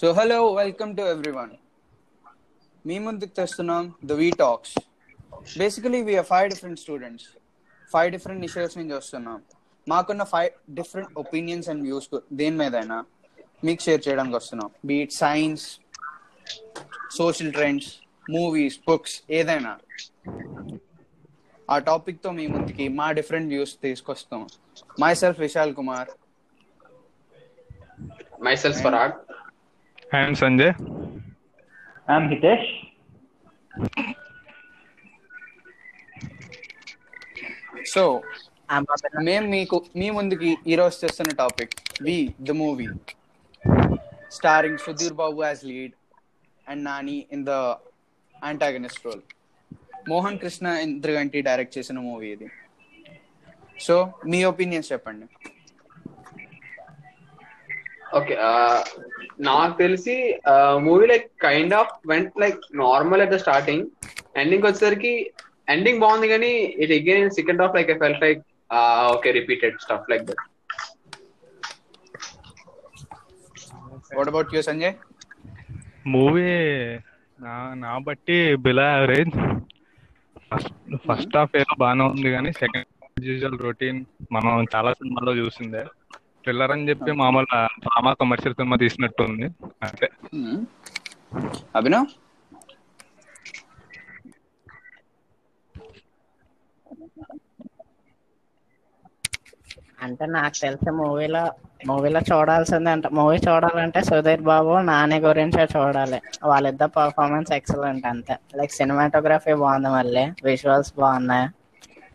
So hello welcome to everyone మీ ముందుకు తెస్తున్నాం the V talks basically we are five different students five different issues నుంచి వస్తున్నాం. మాకున్న five different opinions and views దేని మీదైనా మీకు share చేయడానికి వస్తున్నాం. Be it science social trends movies books ఏదైనా. ఆ టాపిక్తో మీ ముందుకి మా డిఫరెంట్ వ్యూస్ తీసుకొస్తాం myself Vishal Kumar myself Parag. I'm Sanjay. I'm Hitesh. So మేము మీకు మీ ముందుకి ఈరోజు చేస్తున్న topic V the movie starring Sudheer Babu as lead and Nani in the antagonist role Mohan Krishna Indraganti direct చేసిన movie ఇది. So మీ opinions చెప్పండి. ఓకే నాకు తెలిసి movie like kind of went like normal at the starting ending వచ్చేసరికి ending బాగుంది కానీ it again second half like I felt like okay repeated stuff like that what about you Sanjay movie నా నా బట్టి below average first first half ఏదో బాగానే ఉంది కానీ సెకండ్ యూజువల్ రొటీన్ మనం చాలా సినిమాల్లో చూసిందే. థ్రిల్లర్ అని చెప్పి మామూలు డ్రామా కమర్షియల్ సినిమా తీసినట్టు ఉంది అంతే అభినవ్? అంటే నాకు తెలిసి మూవీలో మూవీలో చూడాల్సింది అంటే మూవీ చూడాలంటే సుధీర్ బాబు నాని గురించే చూడాలి. వాళ్ళిద్దరు పర్ఫార్మెన్స్ ఎక్సలెంట్ అంతే. లైక్ సినిమాటోగ్రఫీ బాగుంది మళ్ళీ. విజువల్స్ బాగున్నాయి.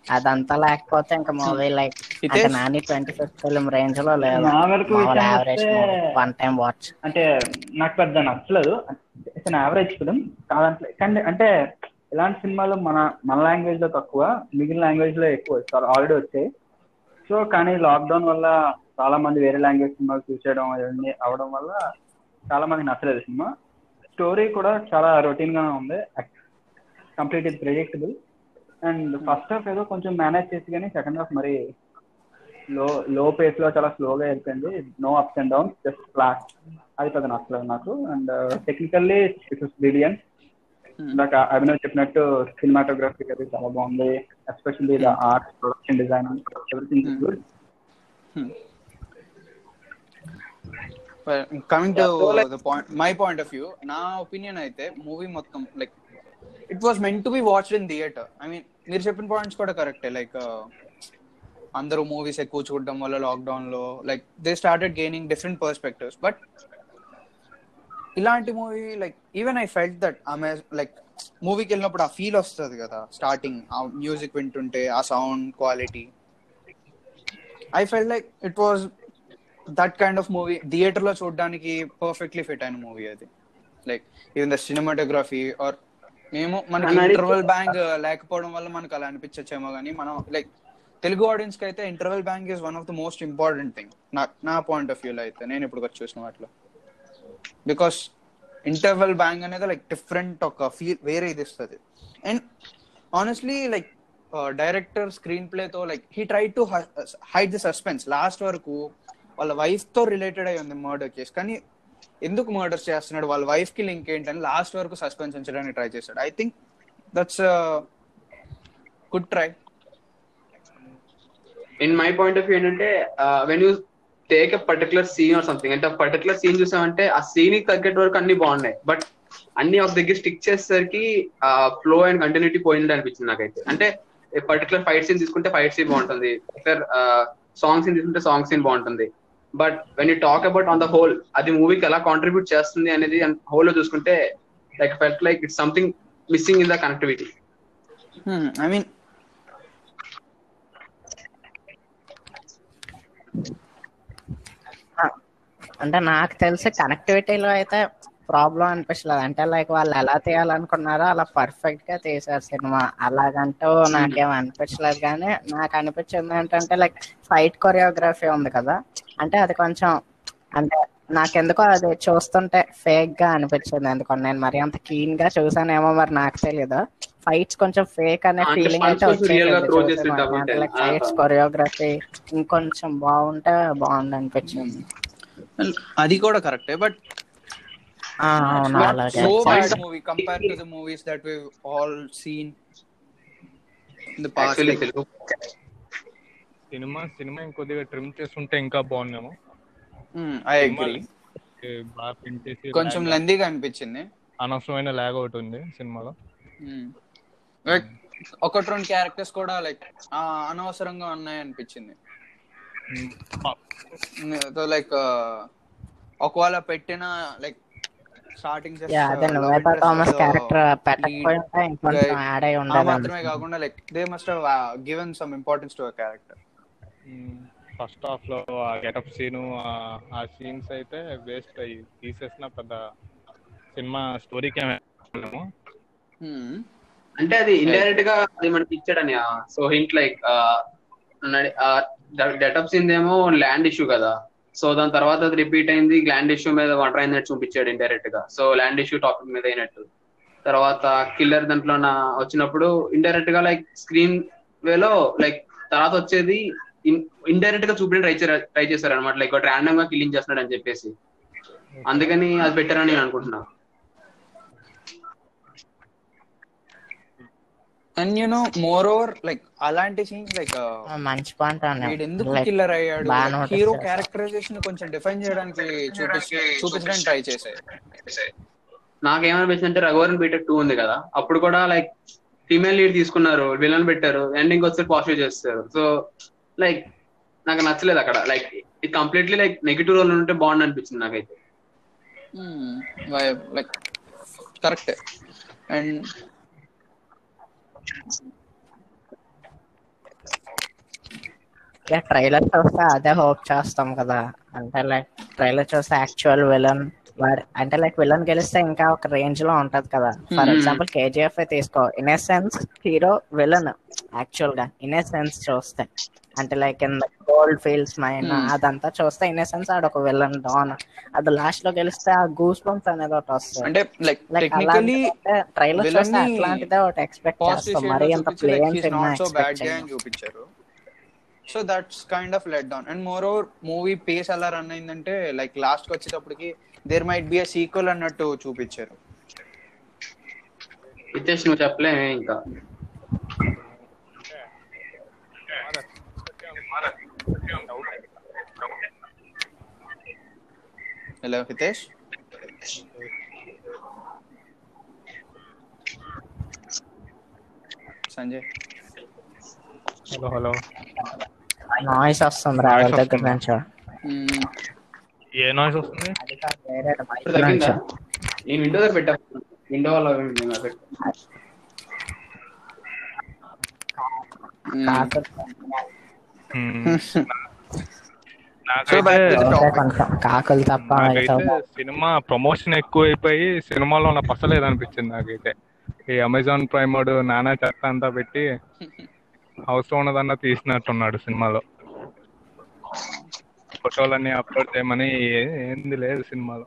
అదంతా లేకపోతే ఇంకా మూవీ లైక్ అంటే? నాని ట్వంటీ ఫిఫ్త్ ఫిల్మ్ రేంజ్లో లేదు. యావరేజ్ వన్ టైం వాచ్ అంటే నాకు పెద్ద నచ్చలేదు. ఇట్స్ యావరేజ్ ఫిలిం కాదంటే కానీ అంటే ఇలాంటి సినిమాలు మన మన లాంగ్వేజ్లో తక్కువ మిగిలిన లాంగ్వేజ్లో ఎక్కువ. ఆల్రెడీ వచ్చాయి. సో కానీ లాక్డౌన్ వల్ల చాలా మంది వేరే లాంగ్వేజ్ సినిమాలు చూసేయడం అవన్నీ అవడం వల్ల చాలా మంది నచ్చలేదు సినిమా. స్టోరీ కూడా చాలా రొటీన్ గానే ఉంది. కంప్లీట్ ఇది ప్రెడిక్టబుల్ అండ్ ఫస్ట్ హాఫ్ ఏదో కొంచెం మేనేజ్ చేసి కానీ సెకండ్ హాఫ్ మరి లో లో పేస్లో చాలా స్లోగా వెళ్ళిపోయింది no ups and downs just flat అది పెద్ద నచ్చలేదు నాకు. And technically it is brilliant ఇందాక అభినవ్ చెప్పినట్టు సినిమాటోగ్రఫీ అది చాలా బాగుంది especially the art production design everything is good coming to the point my point of view నా ఒపీనియన్ అయితే మూవీ మొత్తం like it was meant to be watched in theater I mean మీరు చెప్పిన పాయింట్స్ కూడా కరెక్టే లైక్ అందరూ movies ఎక్కువ చూడడం వల్ల లాక్డౌన్లో like they started gaining different perspectives but ఇలాంటి movie like even I felt that ఆమె లైక్ మూవీకి వెళ్ళినప్పుడు ఆ ఫీల్ వస్తుంది కదా స్టార్టింగ్ ఆ మ్యూజిక్ వింటుంటే ఆ sound quality I felt like it was that kind of movie థియేటర్లో చూడడానికి పర్ఫెక్ట్లీ ఫిట్ అయిన మూవీ అది. Like even the cinematography or మేము మనకి ఇంటర్వల్ బ్యాంక్ లేకపోవడం వల్ల మనకు అలా అనిపించచ్చేమో కానీ మనం లైక్ తెలుగు ఆడియన్స్కి అయితే interval bang is one of the most important thing నా నా పాయింట్ ఆఫ్ వ్యూలో అయితే నేను ఇప్పుడు చూసిన వాటిలో. బికాస్ ఇంటర్వెల్ బ్యాంక్ అనేది లైక్ డిఫరెంట్ ఒక ఫీల్ వేరే ఇది ఇస్తుంది. And honestly like director screen ప్లేతో like he try to hide the suspense last వరకు వాళ్ళ వైఫ్తో రిలేటెడ్ అయి ఉంది మర్డర్ కేసు కానీ ఎందుకు మర్డర్స్ చేస్తున్నాడు? వాళ్ళ వైఫ్కి లింక్ ఏంటని లాస్ట్ వరకు సస్పెన్స్ ఉంచడానికి ట్రై చేశాడు. I think that's good try in my point of view ఏంటంటే when you take a particular scene or something అంటే పర్టికులర్ సీన్ చూసామంటే ఆ సీన్కి తగ్గట్టు వరకు అన్ని బాగున్నాయి. బట్ అన్ని ఒక దగ్గర స్టిక్ చేసేసరికి ఫ్లో అండ్ కంటిన్యూటీ పోయింది అనిపించింది నాకైతే. అంటే పర్టికులర్ ఫైట్ సీన్ తీసుకుంటే ఫైట్ సీన్ బాగుంటుంది. సాంగ్ సీన్ తీసుకుంటే సాంగ్ సీన్ బాగుంటుంది. But when you talk about on the whole అది మూవీకి ఎలా కాంట్రిబ్యూట్ చేస్తుంది అనేది హోల్లో చూసుకుంటే like felt like it's something missing in the connectivity I mean అంటే నాకు తెలిసి కనెక్టివిటీలో అయితే ప్రాబ్లం అనిపించలేదు అంటే లైక్ వాళ్ళు ఎలా తీయాలనుకున్నారో అలా పర్ఫెక్ట్గా తీసారు సినిమా. అలాగంటూ నాకేం అనిపించలేదు కానీ నాకు అనిపించింది ఏంటంటే లైక్ ఫైట్ కొరియోగ్రఫీ ఉంది కదా. అంటే అది కొంచెం అంటే నాకెందుకో అది చూస్తుంటే ఫేక్గా అనిపించింది ఎందుకో. నేను మరి అంత కీన్గా చూసానేమో మరి నాకు తెలియదు ఫైట్స్ కొంచెం ఫేక్ అనే ఫీలింగ్ అయితే వచ్చేది ఫైట్స్ కొరియోగ్రఫీ ఇంకొంచెం బాగుంటే బాగుంది అనిపించింది అది కూడా కరెక్టే బట్ ఆ, అవును అలాగే so bad exactly. movie compared to the movies that we've all seen in the past. Actually like- Telugu cinema సినిమా ఇంకొద్దిగా ట్రిమ్ చేస్తుంటే ఇంకా బాగుందేమో Hmm, I agree. ఏ బాగా ప్రింట్ చేసి కొంచెం లెందీగా అనిపించింది అనవసరమైన లాగ్ ఒకటి ఉంది సినిమాలో లైక్ ఒకటి రెండు క్యారెక్టర్స్ కూడా లైక్ అనవసరంగా ఉన్నాయి అనిపించింది లైక్ ఒకవేళ పెట్టిన like starting Thomas character add అయి ఉండేది మాత్రమే కాకుండా like they must given some importance to character first హాఫ్లో ఆ గెటప్ సీన్ ఆ సీన్స్ అయితే వేస్ట్ అయ్యి తీసేసిన పెద్ద సినిమా స్టోరీకి ఏమో అంటే అది ఇండైరెక్ట్గా అది మనకి ఇచ్చాడని so hint like getup scene ఏమో ల్యాండ్ ఇష్యూ కదా. సో దాని తర్వాత అది రిపీట్ అయింది ల్యాండ్ ఇష్యూ మీద వంటర్ అయినట్టు చూపించాడు ఇండైరెక్ట్గా సో ల్యాండ్ ఇష్యూ టాపిక్ మీద అయినట్టు. తర్వాత కిల్లర్ దాంట్లో వచ్చినప్పుడు ఇండైరెక్ట్గా లైక్ స్క్రీన్ వేలో లైక్ తర్వాత వచ్చేది ఇండైరెక్ట్గా చూపించి ట్రై ట్రై చేశారు అనమాట లైక్ ర్యాండమ్గా కిల్లింగ్ చేస్తున్నాడు అని చెప్పేసి. అందుకని అది పెట్టారని నేను అనుకుంటున్నాను and you know moreover like అలాంటి సీన్స్ లైక్ మంచి పాయింట్ వీడు ఎందుకు కిల్లర్ అయ్యాడు? హీరో. క్యారెక్టరైజేషన్ కొంచెం డిఫైన్ చేయడానికి చూపించి చూపించడానికి ట్రై చేశారు. నాకేమనిపించింది అంటే రఘువరన్ బీటెక్ టూ ఉంది కదా. అప్పుడు కూడా లైక్ ఫీమేల్ లీడ్ తీసుకున్నారు విలన్ పెట్టారు ఎండింగ్ వస్తే పాజిటివ్ చేస్తారు. సో లైక్ నాకు నచ్చలేదు అక్కడ. లైక్ ఇది కంప్లీట్లీ లైక్ నెగిటివ్ రోల్ ఉంటే బాగుంది అనిపించింది నాకైతే. లైక్ కరెక్ట్ అండ్ ట్రైలర్ చూస్తే అదే హోప్ చేస్తాం కదా. అంటే లైక్ ట్రైలర్ చూస్తే యాక్చువల్ విలన్ వాడు అంటే లైక్ విలన్ గెలిస్తే ఇంకా ఒక రేంజ్లో ఉంటది కదా. ఫర్. ఎగ్జాంపుల్ కేజీఎఫ్ తీసుకో. In a sense hero villain యాక్చువల్గా. ఇన్ ఎ సెన్స్ చూస్తే. అంటే like in gold fields mine. అదంతా చూస్తే ఇన్ సెన్స్ ఆడ ఒక విలన్ డాన్ అది లాస్ట్లో గెలిస్తే ఆ గూస్ బంప్స్ అనేది ఒకటి వస్తుంది అంటే లైక్ ట్రైలర్ చూస్తే అట్లాంటిదే ఒకటి ఎక్స్పెక్ట్ చేస్తాం మరి అంత అని చూపించారు. So that's kind of let down and moreover movie pace ఎలా రన్ అయిందంటే లైక్ లాస్ట్కి వచ్చేటప్పటికి there might be a sequel అన్నట్టు చూపించారు. ఇచ్చేసి నువ్వు చెప్పలేమే ఇంకా. Hello Hitesh Sanjay hello hello noise వస్తుంది రా ఎవరి దగ్గర వస్తుందా? నుంచి. మ్మ్. ఏ నాయిస్ వస్తుంది. నేను విండో దగ్గర పెట్టా. విండో వల్ల నేను పెట్టా. మ్మ్. కాకులు తప్ప సినిమా ప్రమోషన్ ఎక్కువైపోయి సినిమాలో ఉన్న పసలేదు అనిపించింది నాకైతే. ఈ అమెజాన్ ప్రైమ్ వాడు నానా చెత్త అంతా పెట్టి అవసరం ఉన్నదన్నా తీసినట్టున్నాడు సినిమాలో. ఫోటోలన్నీ అప్లోడ్ చేయమని ఏంది లేదు సినిమాలో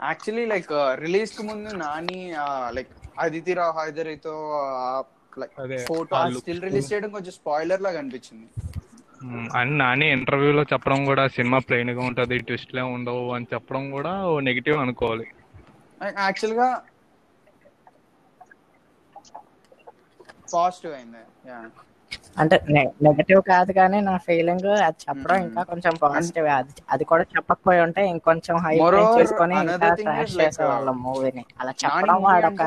యాక్చువల్లీ లైక్ రిలీజ్కి ముందు నాని లైక్ అదితి రావు హైదరితో ఫోటో. స్టిల్ రిలీజ్ చేయడం కొంచెం స్పాయిలర్ లాగా అనిపించింది. అని నాని ఇంటర్వ్యూలో చెప్పడం కూడా సినిమా ప్లెయిన్గా ఉంటది ట్విస్ట్లే ఉండవు అని చెప్పడం కూడా నెగిటివ్ అనుకోవాలి యాక్చువల్గా పాజిటివ్ అయింది యా అంటే నెగటివ్ కాదు కానీ నా ఫీలింగ్ అది చెప్పడం. ఇంకా కొంచెం పాజిటివ్ అది అది కూడా చెప్పకపోయి ఉంటే ఇంకొంచెం హై చేసుకొని ఇంకా ట్రాష్ చేసేవాళ్ళం మూవీని అలా నాని చెప్పడం వాడు ఒక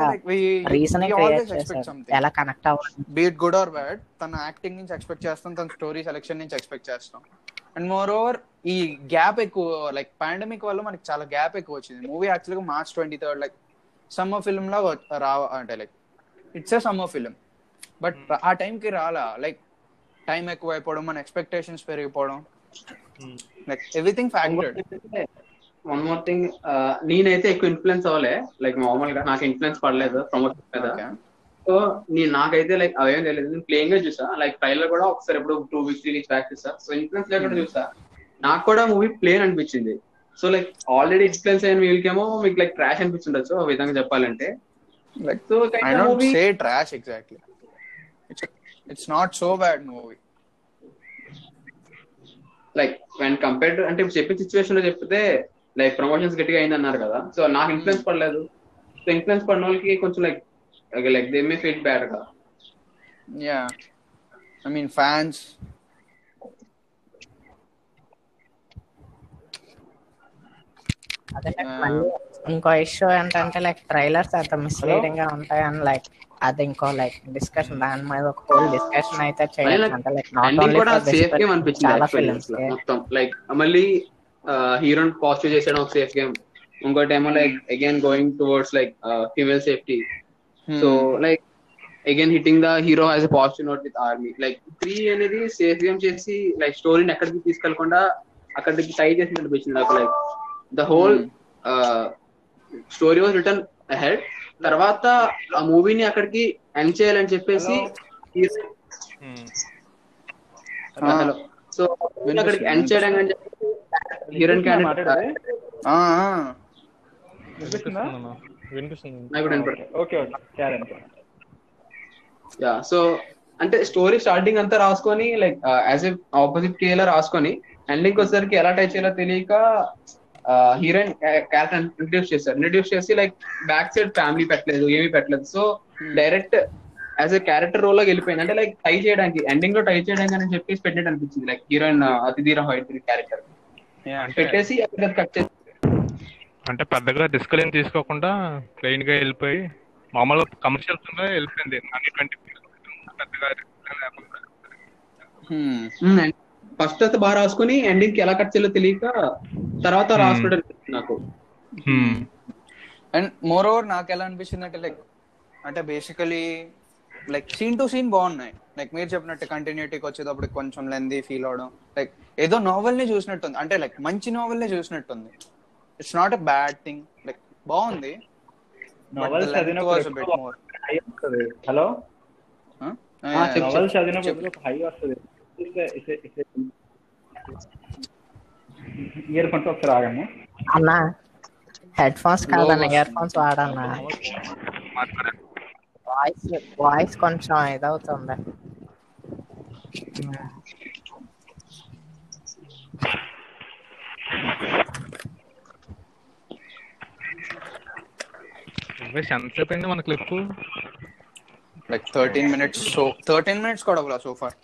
రీజన్ క్రియేట్ చేశాడు. ఎలా కనెక్ట్ అవ్వాలి? Be it good or bad తన యాక్టింగ్ నుంచి ఎక్స్పెక్ట్ చేస్తాం తన స్టోరీ సెలెక్షన్ నుంచి ఎక్స్పెక్ట్ చేస్తాం. అండ్ మోర్ ఓవర్ ఈ గ్యాప్ ఎక్కువ లైక్ పాండమిక్ వల్ల మనకి చాలా గ్యాప్ ఎక్కువ వచ్చింది. మూవీ యాక్చువల్గా March twenty third like summer film లా రా అంటే like it's a summer film but ఆ టైంకి రాలా. లైక్ టైం ఎక్కువ అయిపోవడం మన ఎక్స్పెక్టేషన్స్ పెరిగిపోవడం. Like everything factored. One more thing నేనైతే ఎక్కువ ఇన్ఫ్లుయెన్స్ అవ్వలే. లైక్ మామూలుగా నాకు ఇన్ఫ్లుయెన్స్ పడలేదు ప్రమోషన్ మీద. సో నేను నాకైతే లైక్ అవేం తెలియదు. నేను ప్లేయింగ్గా చూసా. లైక్ ట్రైలర్ కూడా ఒకసారి ఎప్పుడు two weeks three weeks back చూసా. సో ఇన్ఫ్లుయెన్స్ లేకుండా చూసా. నాకు కూడా మూవీ ప్లేన్ అనిపించింది. సో లైక్ ఆల్రెడీ ఇన్ఫ్లుయెన్స్ అయిన వీళ్ళకేమో మీకు లైక్ ట్రాష్ అనిపిస్తుండొచ్చు ఆ విధంగా చెప్పాలంటే. Like, so I don't say trash exactly. It's it's not so bad movie. Like when compare to అంటే ఇప్పుడు చెప్పిన సిచ్యువేషన్లో చెప్తే లైక్ ప్రమోషన్స్ గట్టిగా అయింది అన్నారు కదా సో నాకు ఇన్ఫ్లుయెన్స్ పడలేదు సో ఇన్ఫ్లుయెన్స్ పడిన వాళ్ళకి కొంచెం like like they may feel bad కదా Yeah. I mean fans. అదే like ఆ. మళ్ళీ ఇంకో ఇష్యూ ఏంటంటే లైక్ ట్రైలర్స్ అంత మిస్లీడింగ్గా ఉంటాయని లైక్ అది ఇంకో లైక్ డిస్కషన్ దాని మీద ఒక హోల్ డిస్కషన్ అయితే చేయొచ్చు అంటే లైక్ నాట్ ఎండింగ్ ఓన్లీ కూడా సేఫ్ గేమ్ అనిపించింది చాలా actually ఫిల్మ్స్ అసలు మొత్తం. లైక్ మళ్ళీ హీరోని పాజిటివ్ చేసడం ఒక సేఫ్ గేమ్ ఇంకోటి ఏమో like again going towards like female safety so like again hitting the hero as a positive note with army like three అనేది సేఫ్ గేమ్ చేసి లైక్ స్టోరీని ఎక్కడికి తీసుకెళ్ళకుండా అక్కడికి టై చేసి అనిపించింది నాకు like the whole story was return ahead తర్వాత ఆ మూవీని అక్కడికి ఎండ్ చేయాలని చెప్పేసి హలో. సో అక్కడికి ఎండ్ చేయడం అని చెప్పి హీరోయిన్ యా సో అంటే స్టోరీ స్టార్టింగ్ అంతా రాసుకొని లైక్ యాజ్ ఎ ఆపోజిట్ కేలా రాసుకొని ఎండింగ్ వచ్చేసరికి ఎలా టైప్ చేయాలో తెలియక హీరోయిన్ క్యారెక్టర్ ఇంట్రడ్యూస్ చేశారు. ఇంట్రడ్యూస్ చేసి లైక్ బ్యాక్ సైడ్ ఫ్యామిలీ పెట్టలేదు ఏమీ పెట్టలేదు. So direct as a character రోల్లోకి వెళ్ళిపోయింది. అంటే లైక్ టై చేయడానికి ఎండింగ్లో టై చేయడానికి అని చెప్పేసి పెట్టినట్టు అనిపించింది. లైక్ హీరోయిన్ అతిథిరా హైట్ క్యారెక్టర్ పెట్టేసి అక్కడ కట్ చేసి అంటే పెద్దగా రిస్క్ ఏం తీసుకోకుండా ప్లెయిన్గా వెళ్ళిపోయి మామూలు కమర్షియల్స్ వెళ్ళిపోయింది. అన్ని ట్వంటీ పెద్దగా risk లేకుండా ఫస్ట్ అయితే బాగా రాసుకొని ఎండింగ్కి ఎలా కట్ చేయాలో తెలియక తర్వాత Hmm. రాసుకోవడం నాకు. అండ్ మోర్ ఓవర్ నాకు ఎలా అనిపించింది అంటే లైక్ అంటే basically like scene to scene బాగున్నాయి. లైక్ మీరు చెప్పినట్టు కంటిన్యూటీకి వచ్చేటప్పుడు కొంచెం లెందీ ఫీల్ అవడం. లైక్ ఏదో నావెల్ని చూసినట్టుంది. అంటే లైక్ మంచి నావెల్ని చూసినట్టుంది. It's not a bad thing like బాగుంది. Hello novel. చదివినప్పుడు హై వస్తుంది. ఇయర్ ఫోన్స్ ఒకసారి ఆగము అన్న హెడ్ ఫోన్స్ కాదన్న Low ఇయర్ ఫోన్స్ వాడన్న. మాట్లాడండి. వాయిస్ వాయిస్ కొంచెం ఇదవుతుంది. ఇన్వెస్ట్ ఎంతసేపు అయింది మన clip like thirteen minutes so thirteen minutes కూడా అవ్వలా so far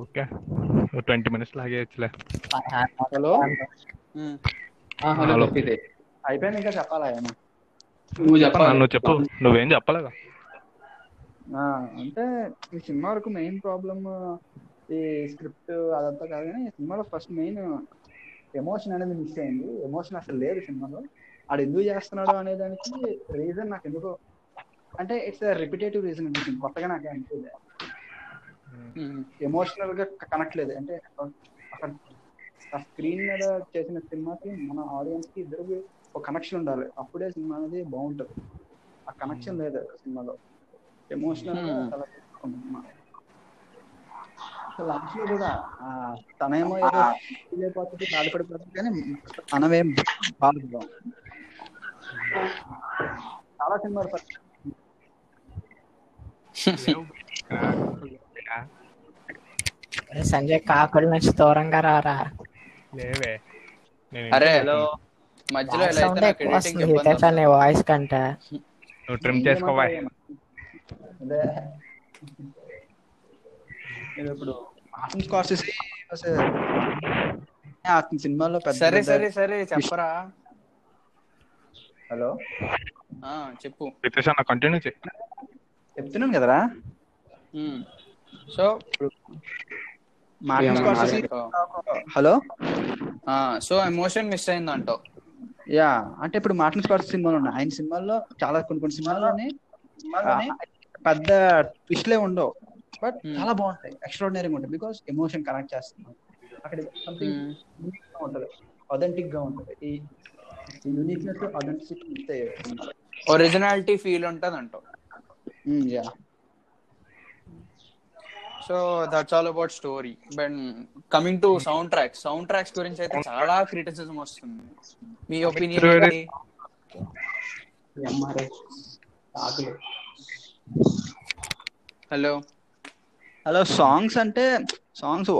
okay. Twenty minutes లాగేయచ్చులే hello? ఆ, హలో. చెప్పితే అయిపోయింది ఇంకా చెప్పాలా నువ్వు చెప్పాలి. నువ్వు చెప్పు. నువ్వేం చెప్పలేదా? ఆ, అంటే ఈ సినిమా వరకు మెయిన్ ప్రాబ్లమ్ ఈ స్క్రిప్ట్ అదంతా కాదు కానీ ఈ సినిమాలో ఫస్ట్ మెయిన్ ఎమోషన్ అనేది మిస్ అయింది. ఎమోషన్ అసలు లేదు సినిమాలో. ఆడు ఎందుకు చేస్తున్నాడు అనే దానికి రీజన్ నాకు ఎందుకో అంటే ఇట్స్ రిపిటేటివ్ రీజన్ అనిపించింది కొత్తగా నాకు అనిపించలేదు ఎమోషనల్గా కనెక్ట్ లేదు అంటే అక్కడ ఆ స్క్రీన్ మీద చేసిన సినిమాకి మన ఆడియన్స్కి ఇద్దరికి ఒక కనెక్షన్ ఉండాలి. అప్పుడే సినిమా అనేది బాగుంటది. ఆ కనెక్షన్ లేదు సినిమాలో. ఎమోషనల్ లాస్ట్లో కూడా తనేమో ఏదో అయిపోతుంది బాధపడిపోతుంది కానీ తనవేం బాధపడదు చాలా సినిమాలు సంజయ్ కాకుల నుంచి దూరంగా రారా లేవే నేను అరే హలో మధ్యలో ఎలా అయితే నాకు ఎడిటింగ్ నీ వాయిస్ కంటే నువ్వు ట్రిమ్ చేసుకోవా ఇప్పుడు మార్టిన్ స్కార్సెసీ అతని సినిమాలో పెద్ద సరే సరే సరే చెప్పరా హలో ఆ, చెప్పు కంటిన్యూ చెప్తున్నాను కదరా so. Hello? So emotion miss అయింది అంటావు యా అంటే ఇప్పుడు మార్టిన్ స్కార్సెసీ సినిమాలు ఉన్నాయి. ఆయన సినిమాల్లో చాలా కొన్ని కొన్ని సినిమాల్లోనే పెద్ద ట్విస్ట్లే ఉండవు. But Hmm. చాలా బాగుంటాయి. ఎక్స్ట్రాడినరీగా ఉంటాయి. బికాస్ ఎమోషన్ కనెక్ట్ చేస్తుంది అక్కడ సంథింగ్ ఉంటది. అథెంటిక్గా ఉంటది. ఈ యూనిక్నెస్ అథెంటిసిటీ. ఒరిజినాలిటీ ఫీల్ ఉంటది అంటావు ya so that's all about story but coming to soundtracks soundtracks గురించి అయితే చాలా క్రిటిసిజం వస్తుంది. మీ ఒపీనియన్ హలో హలో సాంగ్స్ అంటే సాంగ్స్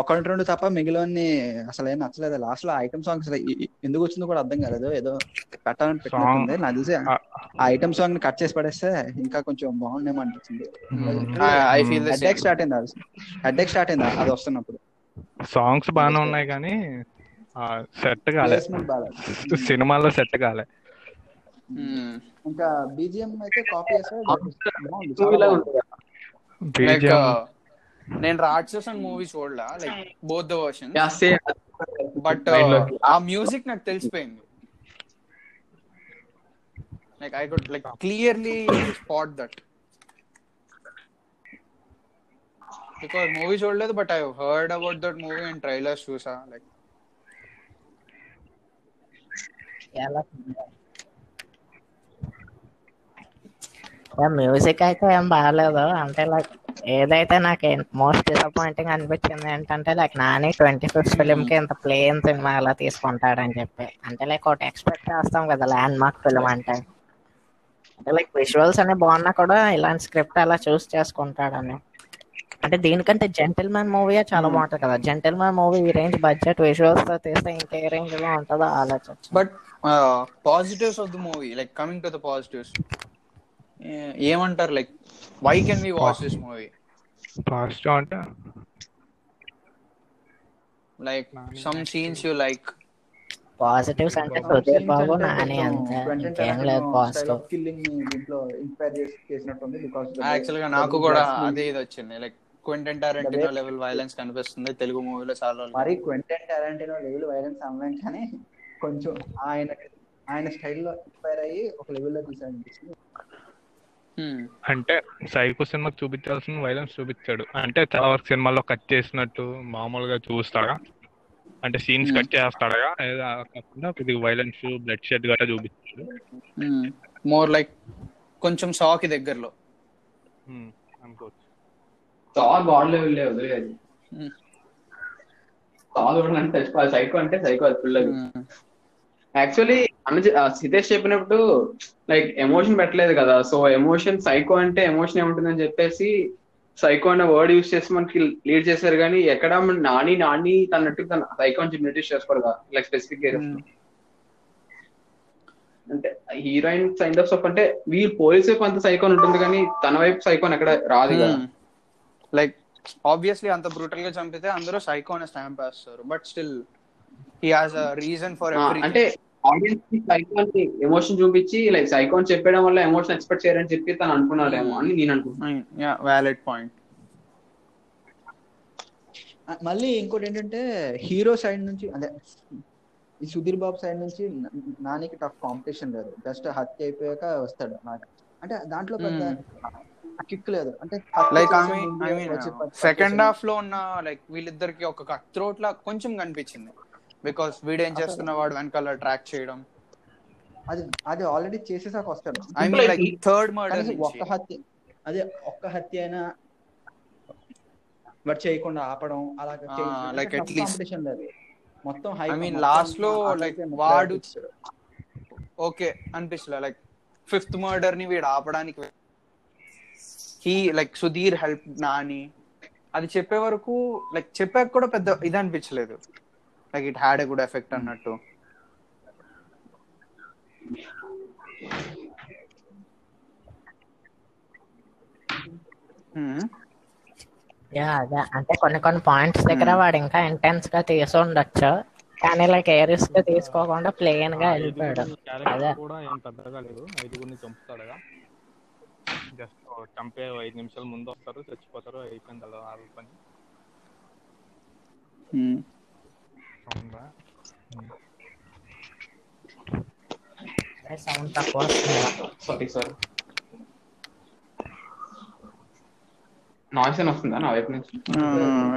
ఒకటి రెండు తప్ప మిగిలిన అసలు ఏం నచ్చలేదు. లాస్ట్లో ఐటమ్ సాంగ్స్ ఎందుకు వచ్చిందో కూడా అర్థం కాలేదు. ఏదో పెట్టాలని పెట్టినట్టుంది నాకు తెలిసి ఆ ఐటమ్ సాంగ్ని కట్ చేసి పడేస్తే ఇంకా కొంచెం బాగుండేమో అనిపించింది స్టార్ట్ అయింది హెడ్ ఎక్ స్టార్ట్ అయింది అది వస్తున్నప్పుడు. సాంగ్స్ బాగానే ఉన్నాయి కానీ సెట్ కాలే. సినిమాలో సెట్ కాలే. ఇంకా బీజిఎం అయితే కాపీ చేస్తే నేను రాక్షసన్ మూవీ చూడలా like both the version but. ఆ మ్యూజిక్ నాకు తెలిసిపోయింది. Like I could like clearly spot that because movie చూడలేదు but I heard about that movie and trailers చూసా లైక్ మ్యూజిక్ అయితే ఏం బాగాలేదు? అంటే లైక్ ఏదైతే నాకు మోస్ట్ డిసప్పాయింటింగ్ అనిపించింది ఏంటంటే like Nani twenty fifth film కి ఇంత ప్లేన్ సినిమా ఎలా తీసుకుంటాడని చెప్పి. అంటే లైక్ ఒకటి ఎక్స్పెక్ట్ చేస్తాం కదా ల్యాండ్ మార్క్ ఫిలిం అంటే. అంటే లైక్ విజువల్స్ అనే బాగున్నా కూడా ఇలాంటి స్క్రిప్ట్ అలా చూస్ చేసుకుంటాడని. అంటే దీనికంటే జెంటిల్ మ్యాన్ మూవీయే చాలా బాగుంటుంది కదా. జెంటిల్ మ్యాన్ మూవీ ఈ రేంజ్ బడ్జెట్ విజువల్స్తో తీస్తే ఇంకే రేంజ్లో ఉంటుందో ఆలోచించు but positives of the movie like coming to the positives ఏమంటారు like why can we watch this movie positive అంటే? Like some scenes you like positives అంటే scenes బాబు నాని అంతే Quentin ఇంకేం లేదు పాజిటివ్ని దీంట్లో ఇన్స్పైర్ చేసి చేసినట్టుంది బికాస్ యాక్చువల్గా నాకు కూడా అదే ఇది వచ్చింది. Like Quentin Tarantino level violence కనిపిస్తుంది తెలుగు మూవీలో చాలా మరి క్వెంటెన్ టారెంటినో లెవెల్ వైలెన్స్ అనలేం కానీ కొంచెం ఆయన ఆయన స్టైల్లో ఇన్స్పైర్ అయ్యి ఒక లెవెల్లో తీసాడు అంటే సైకో సినిమాకి చూపించాల్సిన వైలెన్స్ చూపించాడు. అంటే చాలా వరకు సినిమాలో కట్ చేసినట్టు మామూలుగా చూస్తాడా? అంటే సీన్స్ Hmm. కట్ చేస్తాడా? లేదా కాకుండా కొద్దిగా వైలెన్స్ బ్లడ్ షెడ్ గట్రా చూపించాడు. మోర్ లైక్ కొంచెం సాకి దగ్గరలో. Hmm, అనుకోవచ్చు. గాడ్ లెవెల్ లే వదిలేదు Hmm. అంటే సైకో అంటే సైకో అది ఫుల్ యాక్చువల్లీ సితేష్ చెప్పినప్పుడు లైక్ ఎమోషన్ పెట్టలేదు కదా. సో ఎమోషన్ సైకో అంటే ఎమోషన్ ఏముంటుందని చెప్పేసి సైకో అనే వర్డ్ యూస్ చేసి మనకి లీడ్ చేశారు కానీ ఎక్కడ మన నాని నాని తన్నట్టు తన సైకో అని నోటీస్ చేసుకోరు కదా. లైక్ స్పెసిఫిక్ అంటే హీరోయిన్ సైన్ ఆఫ్ ఆఫ్ అంటే వీళ్ళు పోలీస్ వైపు అంత సైకోన్ ఉంటుంది కానీ తన వైపు సైకోన్ ఎక్కడ రాదు కదా. లైక్ ఆబ్వియస్లీ అంత బ్రూటల్గా చంపితే అందరూ సైకో అనే స్టాంప్ వేస్తారు. But still he has a reason for అంటే ఆడియన్స్కి సైకోన్ ఎమోషన్ చూపించి లైక్ సైకోన్ చెప్పడం వల్ల ఎమోషన్ ఎక్స్పెక్ట్ చేయరని చెప్పి తను అనుకున్నాడేమో అని నేను అనుకుంటున్నాను వ్యాలిడ్ పాయింట్ మళ్ళీ ఇంకోటి ఏంటంటే హీరో సైడ్ నుంచి అదే ఈ సుధీర్ బాబు సైడ్ నుంచి నానికి టఫ్ కాంపిటీషన్ లేదు. జస్ట్ హత్య అయిపోయాక వస్తాడు నాకు. అంటే దాంట్లో పెద్ద కిక్ లేదు. అంటే లైక్ ఐ మీన్ సెకండ్ హాఫ్లో ఉన్న లైక్ వీళ్ళిద్దరికి ఒక కట్ త్రోట్ లా కొంచెం కనిపించింది. బికాస్ వీడేం చేస్తున్న వాడు వెనకాల ట్రాక్ చేయడం. అది అది ఆల్రెడీ చేసేసాక వస్తాడు. I mean like third murder ఒక్క హత్య అదే ఒక్క హత్య అయినా వాడు చేయకుండా ఆపడం అలా. కాంపిటీషన్ లేదు. మొత్తం I mean, last లో, like, వాడు- ఓకే అనిపిస్తుంది లైక్ ఫిఫ్త్ మర్డర్ని వీడు ఆపడానికి he like Sudheer help Nani. అది చెప్పే వరకు లైక్ చెప్పాక కూడా పెద్ద ఇది అనిపించలేదు. Like it had a good effect అన్నట్టు. Hmm. యా అదే. అంటే కొన్ని కొన్ని పాయింట్స్ దగ్గర వాడు ఇంకా ఇంటెన్స్గా తీసి ఉండొచ్చు. కానీ లైక్ ఏ రిస్క్ తీసుకోకుండా ప్లేన్గా వెళ్ళిపోయాడు. అదే. కూడా ఏం పెద్దగా లేదు. ఐదుగురిని చంపుతాడుగా. జస్ట్ చంపే ఐదు నిమిషాల ముందు వస్తారు చచ్చిపోతారు అయిపోయింది అలా ఆ పని. సౌండ్ తక్కువ వస్తుంది? Sorry sir. నాయిస్ అని వస్తుందా నా వైపు నుంచి?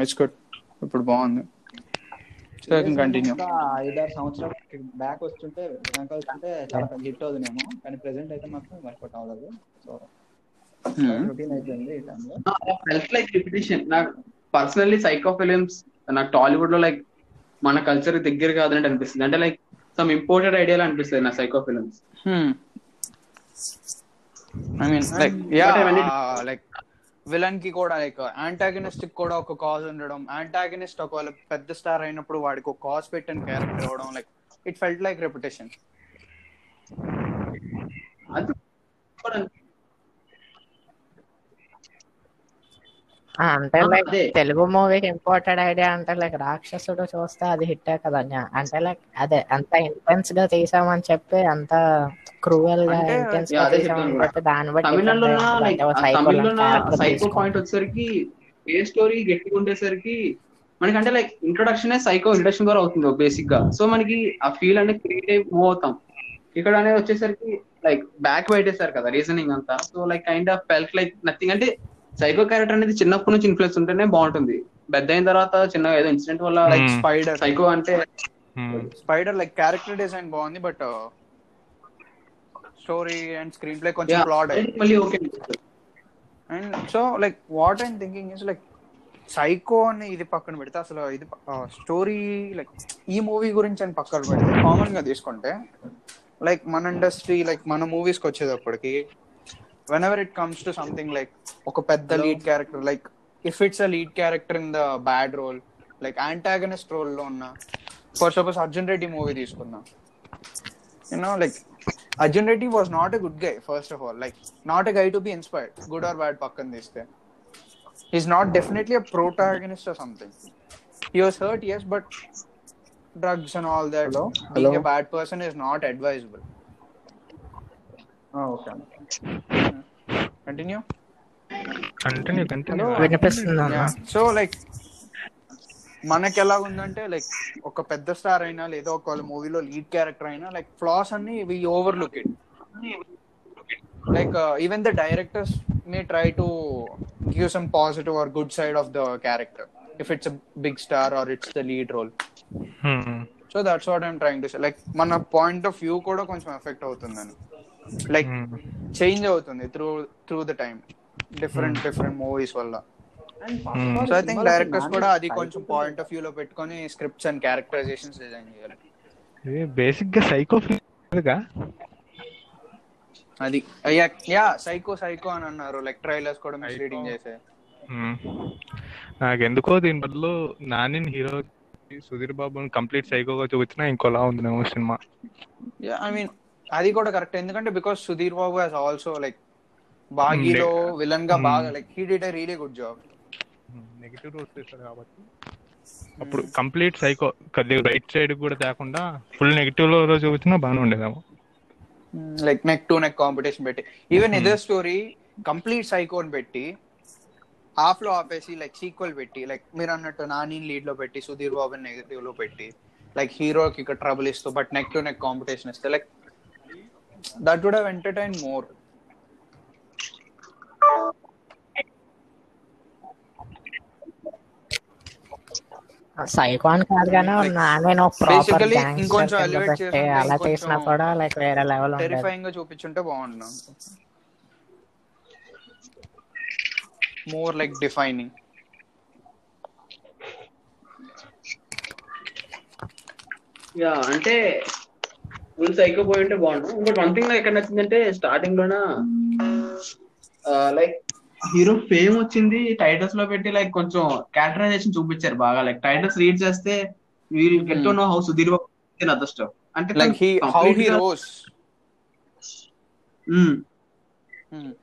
ఇట్స్ గుడ్ ఇప్పుడు బాగుంది. సో కెన్ కంటిన్యూ ఇంకా ఐదారు సంవత్సరాలు బ్యాక్ వస్తుంటే వెనక వస్తుంటే చాలా హిట్ అవుతుందేమో కానీ ప్రెసెంట్ అయితే మాత్రం వర్కౌట్ అవ్వదు. సో రొటీన్ అయిపోయింది ఈ టైంలో ఫెల్ట్ లైక్ రిపిటేషన్ నాకు పర్సనల్లీ సైకో ఫిలిమ్స్ నాకు టాలీవుడ్లో లైక్ మన కల్చర్ దగ్గర కాదని అనిపిస్తుంది. అంటే లైక్ సమ్ ఇంపోర్టెడ్ ఐడియాలు అనిపిస్తుంది నా psycho films I mean like yeah like విలన్కి కూడా లైక్ యాంటాగనిస్ట్ కూడా ఒక కాజ్ ఉండడం. యాంటాగనిస్ట్ ఒకవేళ పెద్ద స్టార్ అయినప్పుడు వాడికి ఒక కాజ్ పెట్టిన క్యారెక్టర్ అవడం like it felt like reputation అది కూడా ఆ, అంటే లైక్. తెలుగు మూవీకి ఇంపార్టెంట్ ఐడియా అంటే లైక్ రాక్షసుడు చూస్తే అది హిట్టే కదా. అంటే లైక్ అదే అంత ఇంటెన్స్గా తీసామని చెప్పి అంత క్రూయల్గా ఇంటెన్స్గా తీసామని చెప్పి దాన్ని బట్టి సైకో. పాయింట్ వచ్చేసరికి ఏ స్టోరీ గట్టిగా ఉండేసరికి మనకంటే లైక్ ఇంట్రొడక్షన్ సైకో ఇంట్రడక్షన్ ద్వారా అవుతుంది బేసిక్గా సో మనకి ఆ ఫీల్ అంటే క్రియేట్ అయి మూవ్ అవుతాం ఇక్కడ అనేది వచ్చేసరికి లైక్ బ్యాక్ పెట్టేశారు కదా రీజనింగ్ అంతా so like kind of felt like nothing అంటే సైకో క్యారెక్టర్ అనేది చిన్నప్పటి నుంచి ఇన్ఫ్లుయెన్స్ ఉంటేనే బాగుంటుంది. పెద్ద అయిన తర్వాత చిన్న ఏదో ఇన్సిడెంట్ వల్ల లైక్. స్పైడర్ సైకో అంటే స్పైడర్ లైక్ క్యారెక్టర్ డిజైన్ బాగుంది but story and screenplay కొంచెం ఫ్లాడ్ మళ్ళీ okay and so like what I'm thinking is like psycho అని ఇది పక్కన పెడితే అసలు ఇది స్టోరీ లైక్ ఈ మూవీ గురించి అని పక్కన పెడితే కామన్గా తీసుకుంటే లైక్ మన ఇండస్ట్రీ లైక్ మన మూవీస్కి వచ్చేటప్పటికి whenever it comes to something like ఒక పెద్ద lead character like if it's a lead character in the bad role like antagonist రోల్లో ఉన్న for suppose Arjun Reddy movie తీసుకుందాం. You know like Arjun Reddy was not a good guy first of all like not a guy to be inspired good or bad పక్కన తీస్తే. Is not definitely a protagonist or something he was hurt yes but drugs and all that Hello? being Hello? a bad person is not advisable. Okay continue? Continue continue వినిపిస్తుంది అన్న? So like మనకి ఎలా ఉందంటే like ఒక పెద్ద star అయినా లేదా ఒక మూవీలో లీడ్ క్యారెక్టర్ అయినా లైక్ ఫ్లాస్ అన్ని we overlook it like even the directors may try to give some positive or good side of the character if it's big star or it's the lead role so that's what I'm trying to say like మన point of view కూడా కొంచెం effect అవుతుందని like change అవుతుంది through through the time different different movies వల్ల. So I think directors కూడా అది కొంచెం point of view లో పెట్టుకొని స్క్రిప్ట్స్ అండ్ క్యారెక్టరైజేషన్స్ డిజైన్ చేయాలి. బేసిక్గా సైకో గా అది యా సైకో సైకో అని అన్నారు. లైక్ ట్రైలర్స్ కూడా మిస్లీడింగ్ చేసే. నాకు ఎందుకో దీని బదులు నాని హీరో సుధీర్ బాబుని కంప్లీట్ సైకోగా చూపించినా ఇంకోలా ఉంది నేమో సినిమా. యా ఐ మీన్ అది కూడా కరెక్ట్ ఎందుకంటే because Sudheer Babu has also like బాగీలో విలన్గా బాగా like he did a really good job negative roles చేశాడు కాబట్టి. అప్పుడు కంప్లీట్ సైకో కొద్దిగా రైట్ సైడ్ కూడా తేకుండా ఫుల్ నెగిటివ్లో చూపించినా బాగానే ఉండేదేమో. Like neck to neck competition పెట్టి. ఈవెన్ ఇదే స్టోరీ కంప్లీట్ సైకో అని పెట్టి హాఫ్లో ఆపేసి లైక్ సీక్వెల్ పెట్టి లైక్ మీరు అన్నట్టు నాని లీడ్లో పెట్టి సుధీర్ బాబు నెగటివ్లో పెట్టి లైక్ హీరోకి ఇక్కడ ట్రబుల్ ఇస్తూ but neck to neck competition ఇస్తే like that would have entertain more psycho అని కాదు కానీ నేను ప్రాపర్ గ్యాంగ్స్టర్ అలా చేసినా కూడా లైక్ వేరే లెవెల్ టెరిఫైయింగ్గా చూపించుంటే బాగుండు. మోర్ లైక్ డిఫైనింగ్ యా అంటే ఫుల్ సైకో పోయి ఉంటే బాగుండు. ఇంకోటి వన్ థింగ్ ఎక్కడ నచ్చిందంటే స్టార్టింగ్ లోన లైక్ హీరో ఫేమ్ వచ్చింది టైటిల్స్లో పెట్టి లైక్ కొంచెం క్యారెక్టరైజేషన్ చూపించారు బాగా. లైక్ టైటిల్స్ రీడ్ చేస్తే వీరు get know how Sudheer Babu? Other stuff అంటే లైక్ హీ హౌ రోస్.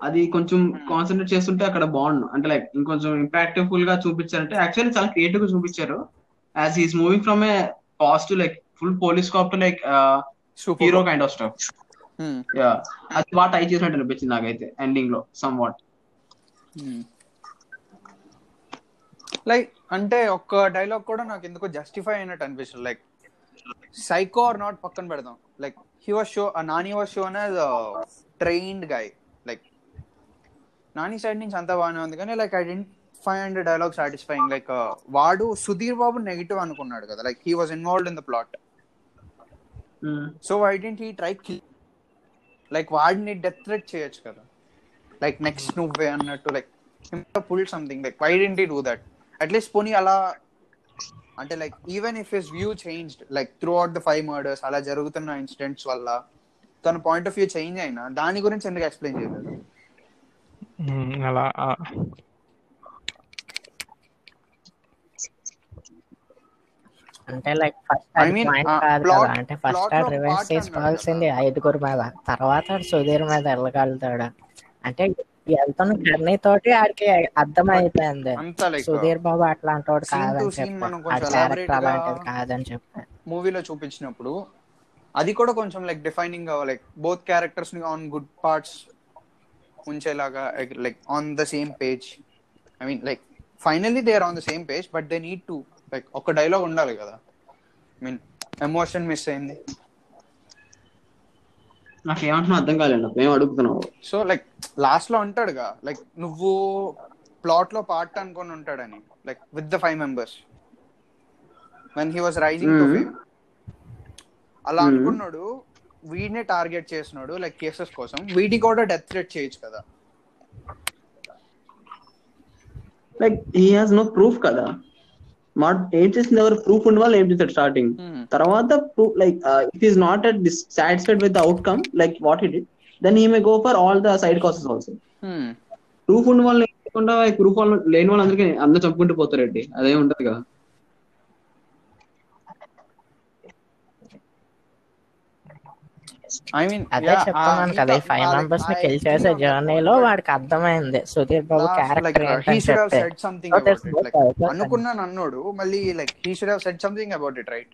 అది కొంచెం కాన్సన్ట్రేట్ చేస్తుంటే అక్కడ బాగుండు. అంటే లైక్ ఇంకొంచెం ఇంపాక్టివ్గా చూపించారంటే యాక్చువల్లీ చాలా క్రియేటివ్గా చూపించారు. As is moving from a positive like full police cop to like hero kind of stuff yeah అది బాగా ట్రై చేసినట్టు అనిపించింది నాకైతే ఎండింగ్లో సమ్ వాట్ లైక్ అంటే ఒక్క డైలాగ్ కూడా నాకు ఎందుకో జస్టిఫై అయినట్టు అనిపిస్తుంది. లైక్ సైకో ఆర్ నాట్ పక్కన పెడదాం. Like he was show Nani was shown as trained guy like Nani side నుంచి అంతా బాగానే ఉంది కానీ like I didn't find dialogue satisfying like వాడు సుధీర్ బాబు నెగిటివ్ అనుకున్నాడు కదా. Like he was involved in the plot so I didn't he try kill like వాడిని death threat చేయొచ్చు కదా. లైక్ నెక్స్ట్ నువ్వే అన్నట్టు like pull something like why didn't do that at least పోనీ అలా అంటే like even if his view changed like throughout the five murders అలా జరుగుతున్న ఇన్సిడెంట్స్ వల్ల తన పాయింట్ ఆఫ్ వ్యూ చేంజ్ అయినా దాని గురించి ఎందుకు ఎక్స్ప్లెయిన్ చేయలేదు? ఉమ్, అలా అంటే లైక్ ఫస్ట్ అంటే ఫస్ట్ ఆడు రివెంజ్ తీసుకోవాల్సింది ఐదుగురు మీద. తర్వాత సుధీర్ మీద వెళ్ళగలుగుతాడు. అంటే వెళ్తున్న జర్నీ తోటి ఆడికి అర్థమైపోయింది. సుధీర్ బాబు అట్లాంటి వాడు కాదని చెప్పి అలాంటిది కాదని చెప్పి మూవీలో చూపించినప్పుడు అది కూడా కొంచెం లైక్ డిఫైనింగ్ లైక్ బోత్ క్యారెక్టర్స్ని on good parts ఉంచేలాగా like on the same page I mean like finally they are on the same page but they need to like ఒక డైలాగ్ ఉండాలి కదా. మీన్ ఎమోషన్ మిస్ అయింది. నాకు ఏమంటున్నా అర్థం కాలేదు ఏం అడుగుతున్నావు సో లైక్ లాస్ట్లో అంటాడుగా లైక్ నువ్వు ప్లాట్లో పార్ట్ అనుకొని ఉంటాడని. Like with the five members when he was rising అలా Hmm. అనుకున్నాడు. వీడినే టార్గెట్ చేసినాడు లైక్ కేసెస్ కోసం. వీడికి కూడా డెత్ థ్రెట్ చేయొచ్చు కదా. Like he has no proof కదా. మా ఏం చేసింది ఎవరు? ప్రూఫ్ ఉండి వాళ్ళు ఏం చేశాడు స్టార్టింగ్. తర్వాత proof like it is not at satisfied with the outcome like what it then he may go for all the side cases also. Proof ఉన్న వాళ్ళు లేకుండా ప్రూఫ్ వాళ్ళు లేని వాళ్ళందరికీ అందరూ చంపుకుంటూ పోతారండి. అదేం ఉంటది కదా ఐ మీన్ అదే చెప్తున్నాను కదా ఈ ఫైవ్ మెంబర్స్ని కిల్ చేసే జర్నీలో వాడికి అర్థమైంది. సుధీర్ బాబు క్యారెక్టర్ అనుకున్నాను అన్నాడు మళ్ళీ like he should have said something about it right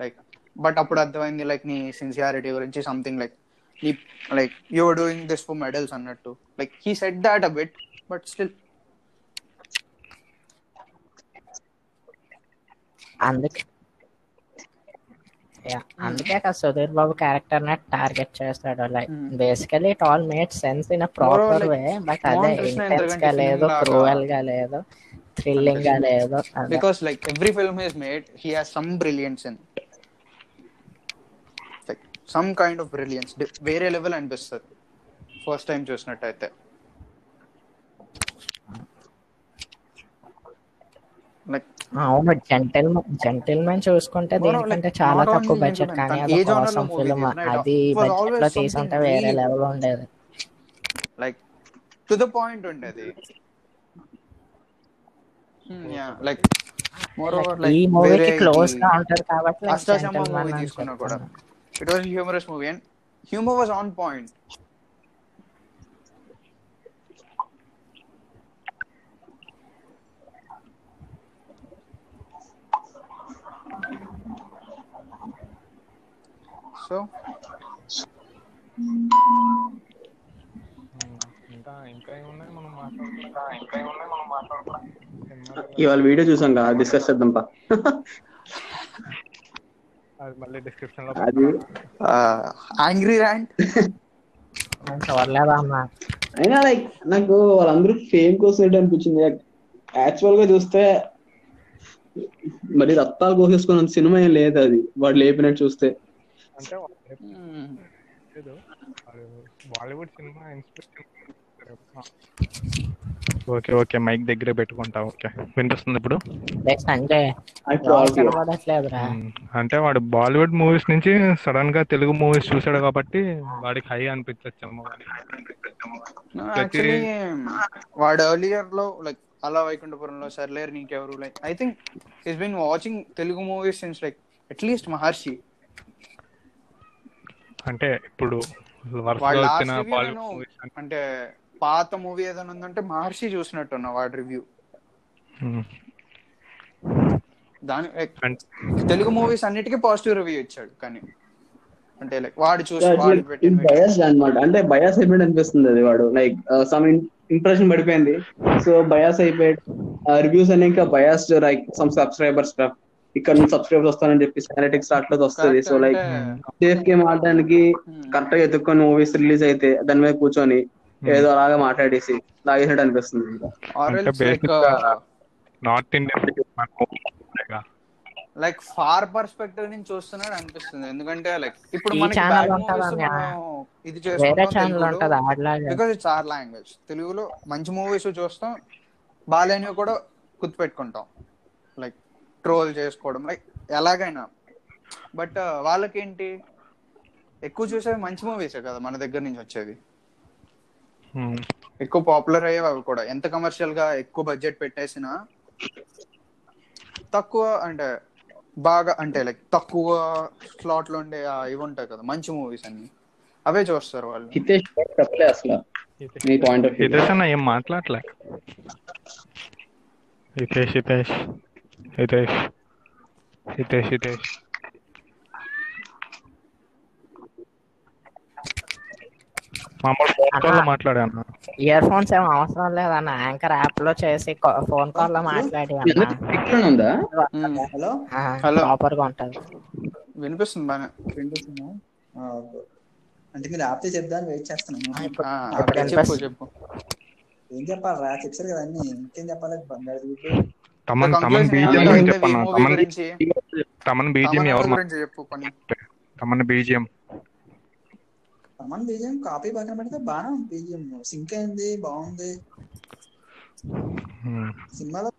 like but అప్పుడు అర్థమైంది లైక్ నీ సిన్సియారిటీ గురించి సంథింగ్ లైక్ నీ like your doing this for medals అన్నట్టు. Like he said that a bit but still అందుకే అందుకే కదా సుధీర్ బాబు క్యారెక్టర్ని టార్గెట్ చేస్తాడు. Like Hmm. Basically it all made sense in proper like, way but అదే ఇంటెన్స్గా లేదు క్రూవల్గా లేదు థ్రిల్లింగ్గా లేదు because like every film is made he has some brilliance in like some kind of brilliance వేరే లెవెల్ అనిపిస్తుంది. ఫస్ట్ టైం చూసినట్టయితే. లైక్ అవును. జెంటిల్ జెంటిల్ మ్యాన్ చూసుకుంటే దీనికంటే చాలా తక్కువ బడ్జెట్ కానీ అది movie ఫిల్మ్ అది బడ్జెట్లో తీసుంటే వేరే లెవెల్ ఉండేది. లైక్ టు ద పాయింట్ ఉండేది. లైక్ మోర్ ఓవర్ ఈ మూవీకి క్లోజ్గా ఉంటది కాబట్టి అష్టాచమ్మ మూవీ తీసుకున్నా కూడా. It was humorous movie and humour was on point so ఇంకా ఇంకా ఏమున్నాయి మనం మాట్లాడుకున్నా ఇంకా ఏమున్నాయి మనం మాట్లాడుకున్నా ఇవాళ వీడియో చూసాం కదా డిస్కస్ చేద్దాం పా. అది మళ్ళీ డిస్క్రిప్షన్లో అది యాంగ్రీ ర్యాంట్ అయినా లైక్ నాకు వాళ్ళందరూ ఫేమ్ కోసం ఏంటి అనిపించింది? యాక్చువల్గా చూస్తే మరి రక్తాలు కోసేసుకున్న సినిమా ఏం లేదు అది. వాడు లేపినట్టు చూస్తే. అంటే బాలీవుడ్ సినిమా ఇన్స్పిరేషన్ ఓకే ఓకే. మైక్ దగ్గరే పెట్టుకుంటా ఓకే. వినిపిస్తుంది ఇప్పుడు? అంటే వాడు బాలీవుడ్ మూవీస్ నుంచి సడన్గా తెలుగు మూవీస్ చూసాడు కాబట్టి వాడికి హై అనిపించచ్చేమో వాడు ఎర్లియర్లో like Ala Vaikunthapurramuloo Sarileru Neekevvaru like I think is been watching Telugu movies since like at least Maharshi అంటే ఇప్పుడు అంటే పాత మూవీ ఏదైనా ఉందంటే మహర్షి చూసినట్టున్నా వాడి రివ్యూ దాని like, తెలుగు మూవీస్ అన్నిటికీ పాజిటివ్ రివ్యూ ఇచ్చాడు కానీ. అంటే లైక్ వాడు చూసి బయాస్ అన్నమాట. అంటే బయాస్ అయిపోయి అనిపిస్తుంది అది వాడు. లైక్ సమ్ ఇంప్రెషన్ పడిపోయింది. సో బయాస్ అయిపోయాడు రివ్యూస్ అనే ఇంకా బయాస్ లైక్ సమ్ సబ్స్క్రైబర్స్ ఇక్కడ నుంచి సబ్స్క్రైబర్స్ వస్తానని చెప్పి అనలిటిక్స్ స్టార్ట్ వస్తుంది. సో లైక్ సేఫ్ గేమ్ ఆడడానికి కరెక్ట్గా ఎత్తుకొని మూవీస్ రిలీజ్ అయితే దాని మీద కూర్చొని ఏదో అలాగా మాట్లాడేసి లాగేసినట్టు అనిపిస్తుంది లైక్ basic గా north Indian like far perspective నుంచి చూస్తున్నాడు అనిపిస్తుంది. ఎందుకంటే లైక్ ఇప్పుడు ఇది వేరే ఛానల్ ఉంటది చేసుకుంటాం ఆడలాగా. బికాస్ ఇట్స్ ఆర్ లాంగ్వేజ్ తెలుగులో మంచి మూవీస్ చూస్తాం. బాగాలేనివి కూడా గుర్తుపెట్టుకుంటాం. ట్రోల్ చేసుకోవడం లైక్ ఎలాగైనా. బట్ వాళ్ళకేంటి? ఎక్కువ చూసేవి మంచి మూవీసే కదా మన దగ్గర నుంచి వచ్చేది ఉమ్. ఎక్కువ పాపులర్ అయ్యేవి అవి కూడా. ఎంత కమర్షియల్గా ఎక్కువ బడ్జెట్ పెట్టేసినా తక్కువ అంటే బాగా అంటే లైక్ తక్కువ స్లాట్లో ఉండే ఇవి ఉంటాయి కదా మంచి మూవీస్ అన్ని. అవే చూస్తారు వాళ్ళు. హితేష్ అన్న ఏం మాట్లాడలే. హితేష్ హితేష్. హితేష్ హితేష్ హితేష్ మామూలు ఫోన్ కాల్లో మాట్లాడాను ఇయర్ ఫోన్స్ ఏం అవసరం లేదన్న యాంకర్ యాప్లో చేసి ఫోన్ కాల్లో మాట్లాడి ఉందా? Hello Hello. ప్రాపర్గా ఉంటది. వినిపిస్తుంది బాగా. అంటే మీరు ఆపితే చెప్దాని వెయిట్ చేస్తున్నాను. చెప్పు. చెప్పు. ఏం చెప్పాలరా చెప్పారు కదా అన్ని. ఇంకేం చెప్పాలి? బంగారు. తమన్ తమన్ బీజిఎం చెప్పన్నా. తమన్ తమన్ బీజిఎం ఎవరు Thaman BGM. Thaman BGM copy పక్కన పెడితే బాగానే ఉంది బీజియం సింక్ అయింది బాగుంది. సినిమాలో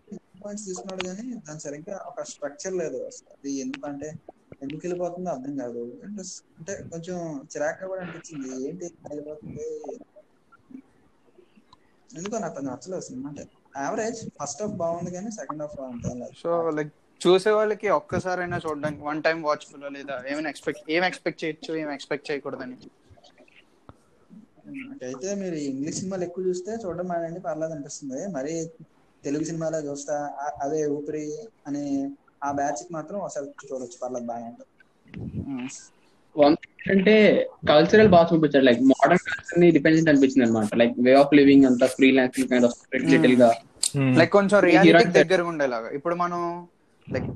పాయింట్స్ తీసుకున్నాడు కానీ దాని సరిగ్గా ఒక స్ట్రక్చర్ లేదు అది ఎందుకంటే ఎందుకు వెళ్ళిపోతుందో అర్థం కాదు. అంటే కొంచెం చిరాగ్గా కూడా అనిపించింది. ఏంటి వెళ్ళిపోతుంది? ఎందుకో నాకు నచ్చలేదు సినిమా అంటే. యావరేజ్ ఫస్ట్ హాఫ్ బాగుంది కానీ సెకండ్ హాఫ్ అంత సో లైక్ చూసే వాళ్ళకి ఒక్కసారైనా చూడడానికి వన్ టైం వాచ్ఫుల్ లేదా ఏమైనా ఎక్స్పెక్ట్ ఏం ఎక్స్పెక్ట్ చేయొచ్చు ఏం ఎక్స్పెక్ట్ చేయకూడదని? నాకైతే మీరు ఇంగ్లీష్ సినిమాలు ఎక్కువ చూస్తే చూడడం మానండి పర్లేదు అనిపిస్తుంది. మరి తెలుగు సినిమాలో చూస్తా అదే ఊపిరి అనే ఆ బ్యాచ్కి మాత్రం ఒకసారి చూడొచ్చు పర్లేదు ఉంటుంది. వన్ అంటే కల్చరల్ బాగా చూపించాడు లైక్ మోడర్న్ కల్చర్ని డిపెండెంట్ అనిపించింది అనమాట లైక్ వే ఆఫ్ లివింగ్ అంతా ఫ్రీలాన్సింగ్ కైండ్ ఆఫ్ లిటిల్గా. లైక్ కొంచెం ఈ రియాలిటీకి hero- దగ్గరగా ఉండేలాగా ఇప్పుడు మనం లైక్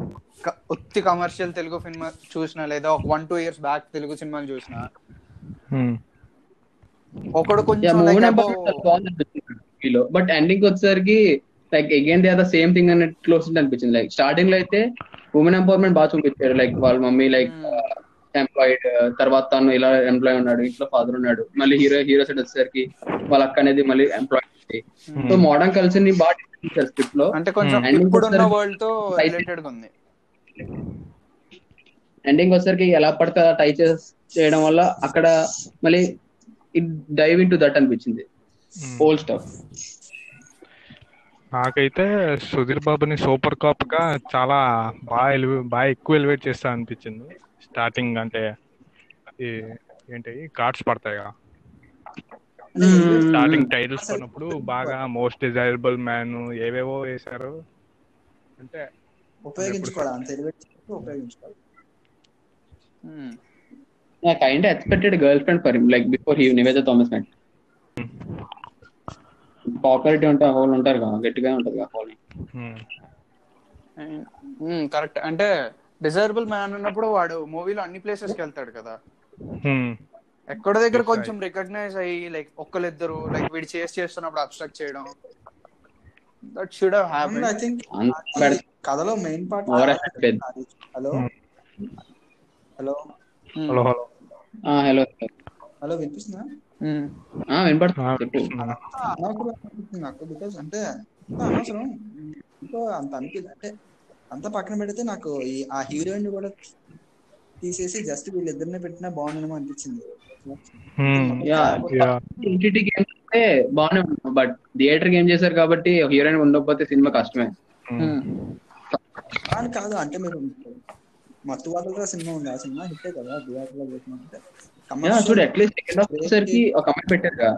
ఒత్తి కమర్షియల్ తెలుగు సినిమా చూసినా లేదా ఒక one two years back Telugu సినిమాలు చూసినా. ఒకడు కొంచెం బట్ ఎండింగ్ వచ్చేసరికి like again they are the same thing అన్నట్టు క్లోజ్ అనిపించింది. లైక్ స్టార్టింగ్లో అయితే ఉమెన్ ఎంపవర్మెంట్ బాగా చూపించారు. లైక్ వాళ్ళ మమ్మీ లైక్ ఎంప్లాయిడ్ తర్వాత తను ఇలా ఎంప్లాయ్ ఉన్నాడు ఇంట్లో ఫాదర్ ఉన్నాడు. మళ్ళీ హీరో హీరో సైడ్ వచ్చేసరికి వాళ్ళ అక్క అనేది మళ్ళీ ఎంప్లాయ్ సో మోడర్న్ కల్చర్ని బాగా స్క్రిప్ట్లో. అంటే కొంచెం ఇప్పుడున్న వరల్డ్తో రిలేటెడ్గా ఉంది. ఎండింగ్ వచ్చేసరికి ఎలా పడితే అలా టై చేయడం వల్ల అక్కడ మళ్ళీ it dive in to that అనిపించింది ఓల్డ్ స్టఫ్ నాకైతే సుధీర్ బాబుని సూపర్ కాప్గా చాలా బాగా ఎలివే బాగా ఎక్కువ ఎలివేట్ చేస్తా అనిపించింది. స్టార్టింగ్ అంటే ఏంటి? కార్డ్స్ పడతాయి కదా స్టార్టింగ్ టైటిల్స్ పడినప్పుడు బాగా మోస్ట్ డిజైరబుల్ మ్యాన్ ఏవేవో వేశారు. అంటే ఉపయోగించుకోవాలి అంత ఉపయోగించుకోవాలి. Kind expected girlfriend for like before he Nivetha Thomas met popularity ఉంటే హోల్ ఉంటారు కదా గట్టిగా ఉంటది కదా హోల్ కరెక్ట్. అంటే డిజైరబుల్ మ్యాన్ ఉన్నప్పుడు వాడు మూవీలో అన్ని ప్లేసెస్కి వెళ్తాడు కదా. Hmm, ఎక్కడ దగ్గర కొంచెం రికగ్నైజ్ అయ్యి లైక్ ఒక్కరిద్దరు లైక్ వీడు చేసి చేస్తున్నప్పుడు అబ్స్ట్రాక్ట్ చేయడం. That should have happen I think అంత కథలో main part hello Hmm. Hello hello hello hello hello వినిపిస్తుందా? అంత అనవసరం అనిపిస్తుంది నాకు బికాస్ అంటే అంత అనవసరం. అంత అనిపి అంటే అంత పక్కన పెడితే నాకు ఈ ఆ హీరోయిన్ కూడా తీసేసి జస్ట్ వీళ్ళిద్దరిని పెట్టినా బాగుండేమో అనిపించింది. Hmm. ఇంటిటి గేమ్ అంటే బాగానే ఉంది బట్ థియేటర్ గేమ్ చేశారు కాబట్టి హీరోయిన్ ఉండకపోతే సినిమా కష్టమే. Hmm. అని కాదు అంటే మీరు మత్తు సినిమా ఉంది. ఆ సినిమా హిట్టే కదా థియేటర్లో Commercial- చూడు అట్లీస్ట్ సెకండ్ హాఫ్ వచ్చేసరికి ఒక అమ్మాయి పెట్టారు కదా.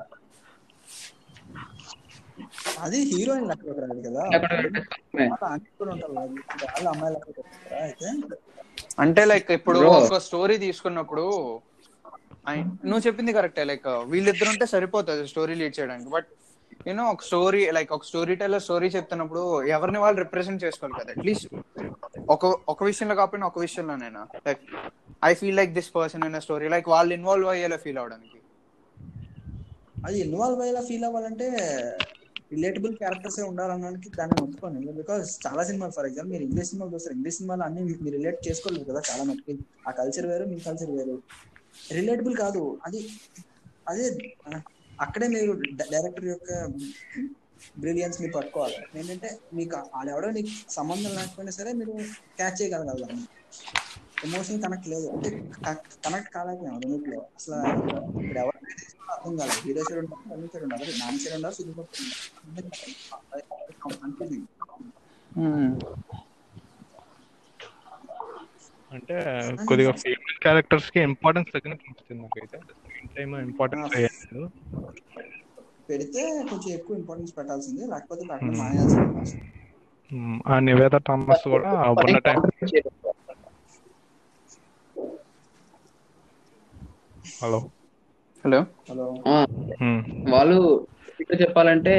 అది హీరోయిన్ లెక్క రాదు కదా. అక్కడ కష్టమే. వాళ్ళ ఆంటీ కూడా ఉంటారు కదా, వాళ్ళ అమ్మాయి లెక్క పెట్టారా అయితే? అంటే లైక్ ఇప్పుడు. ఒక స్టోరీ తీసుకున్నప్పుడు నువ్వు చెప్పింది కరెక్టే లైక్ వీళ్ళిద్దరు ఉంటే సరిపోతుంది స్టోరీ లీడ్ చేయడానికి. బట్ యూనో ఒక స్టోరీ లైక్ ఒక స్టోరీ టెల్లర్ స్టోరీ చెప్తున్నప్పుడు ఎవరిని వాళ్ళు రిప్రజెంట్ చేసుకోవాలి కదా. అట్లీస్ట్ ఒక ఒక విషయంలో కాకపోయినా ఒక విషయంలోనైనా? Like I feel like this person in story like వాళ్ళు ఇన్వాల్వ్ అయ్యేలా ఫీల్ అవడానికి. అది ఇన్వాల్వ్ అయ్యేలా ఫీల్ అవ్వాలంటే రిలేటబుల్ క్యారెక్టర్స్ ఉండాలనడానికి దాన్ని ఒప్పుకోను బికాస్ చాలా సినిమాలు ఫర్ ఎగ్జాంపుల్ మీరు ఇంగ్లీష్ సినిమాలు చూస్తారు. ఇంగ్లీష్ సినిమాలు అన్ని మీరు రిలేట్ చేసుకోలేదు కదా చాలా మటుకి. ఆ కల్చర్ వేరు మీ కల్చర్ వేరు. రిలేటబుల్ కాదు. అది అదే అక్కడే మీరు డైరెక్టర్ యొక్క బ్రిలియన్స్ మీరు పట్టుకోవాలి. ఏంటంటే మీకు ఆడెవడో నీకు సంబంధం లేకపోయినా సరే మీరు క్యాచ్ చేయగలగాలి ఎమోషన్ కనెక్ట్ లేదు. అంటే కనెక్ట్ కాలేకపోయాం రెండిట్లో అసలు ఇప్పుడు ఎవరు అర్థం కాదు. హీరో సైడ్ ఉండాలి రవి సైడ్ ఉండాలి. నాన్న సైడ్ ఉండాలి సినిమా అంటే కొద్దిగా ఫీమేల్ క్యారెక్టర్స్కి ఇంపార్టెన్స్ తగ్గినట్టు అనిపిస్తుంది నాకైతే. స్క్రీన్ టైమ్ ఇంపార్టెన్స్ లేదు పెడితే కొంచెం ఎక్కువ ఇంపార్టెన్స్ పెట్టాల్సింది లేకపోతే పెట్టడం మానేయాల్సింది. ఆ నివేద థామస్ కూడా ఉన్న టైం హలో. హలో. హలో. వాళ్ళు చెప్పాలంటే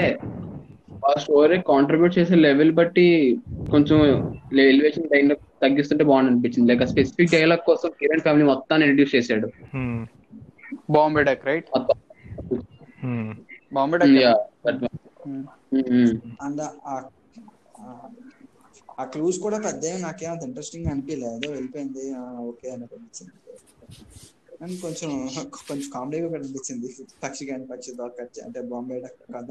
ఆ స్టోరీ కాంట్రిబ్యూట్ చేసే లెవెల్ బట్టి కొంచెం ఎలివేషన్ టైం తగ్గిస్తుంటే బాగుంది అనిపించింది లైక్ స్పెసిఫిక్ డైలాగ్ కోసం కిరణ్ ఫ్యామిలీ మొత్తాన్ని ఇంట్రడ్యూస్ చేశాడు. Bombay deck right? Bombay deck. And ఆ- ఆ- ఆ క్లూస్ కూడా పెద్ద నాకేమంత ఇంట్రెస్టింగ్ అనిపించలేదు వెళ్ళిపోయింది. ఓకే అని అనిపించింది. అండ్ కొంచెం కొంచెం కామెడీగా కూడా అనిపించింది. పక్షి కానీ పక్షి దొరకచ్చు అంటే బాంబే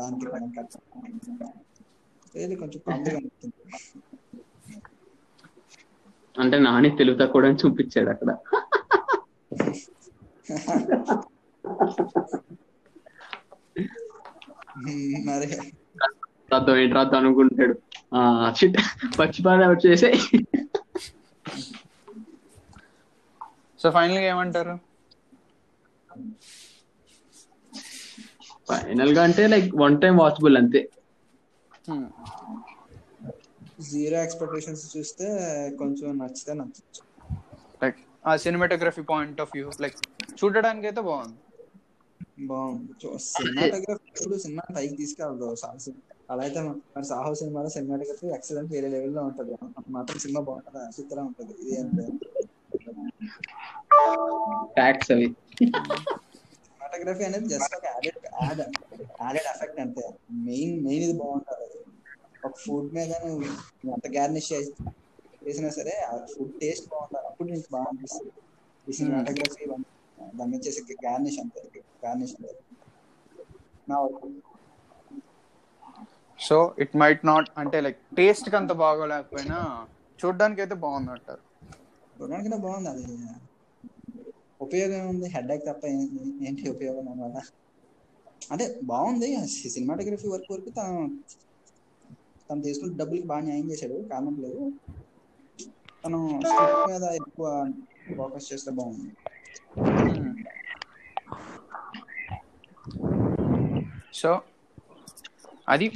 దానికి మనం కట్ ఇది కొంచెం కామెడీగా అనిపించింది. అంటే నాని తెలుగు తక్కువ అని చూపించాడు అక్కడ. మరి? రాద్దాం ఏంటి రాద్దాం అనుకుంటాడు. ఆ చిట్ పచ్చిపాద వచ్చేసి సో ఫైనల్గా ఏమంటారు? ఫైనల్గా అంటే లైక్ వన్ టైం వాచబుల్ అంతే. జీరో ఎక్స్పెక్టేషన్స్ చూస్తే కొంచెం నచ్చితే నచ్చచ్చు. లైక్ ఆ cinematography point of view like చూడడానికి అయితే బాగుంది. బాగుంది సినిమాటోగ్రఫీ ఇప్పుడు సినిమా పైకి తీసుకెళ్దు సాహసం అలా అయితే మరి సాహో సినిమాలో సినిమాటోగ్రఫీ ఎక్సలెంట్ వేరే లెవెల్లో ఉంటది. మాత్రం సినిమా బాగుంటది? సూపర్ ఉంటది. ఇది అంటే ట్యాక్స్ అవి. సినిమాటోగ్రఫీ అనేది జస్ట్ ఒక యాడెడ్ యాడ్ యాడెడ్ ఎఫెక్ట్ అంతే. మెయిన్ మెయిన్ ఇది బాగుంటది. ఒక ఫుడ్ మీద నువ్వు ఎంత గార్నిష్ చేసినా సరే ఆ ఫుడ్ టేస్ట్ బాగుంటుంది అప్పుడు నీకు బాగా అనిపిస్తుంది. ఈ సినిమాటోగ్రఫీ దాని మీద చేసే గార్నిష్ అంతే. గార్నిష్ అంతే. నా వరకు సో ఇట్ మైట్ నాట్ అంటే లైక్ టేస్ట్కి అంత బాగోలేకపోయినా చూడడానికి అయితే బాగుంది చూడడానికి బాగుంది అది. ఉపయోగం ఏముంది హెడ్ ఎక్ తప్ప ఏంటి ఏంటి ఉపయోగం అనమాట అంటే బాగుంది సినిమాటోగ్రఫీ వర్క్ వరకు తను తను తీసుకున్న డబ్బులకి బాగా న్యాయం చేశాడు కారణం లేదు. తను స్క్రిప్ట్ మీద ఎక్కువ ఫోకస్ చేస్తే బాగుంది. సో అది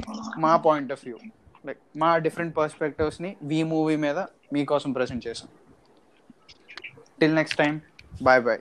మా పాయింట్ ఆఫ్ వ్యూ. లైక్ మా డిఫరెంట్ పర్స్పెక్టివ్స్ని వి మూవీ మీద మీకోసం ప్రెసెంట్ చేసాం. Till next time bye bye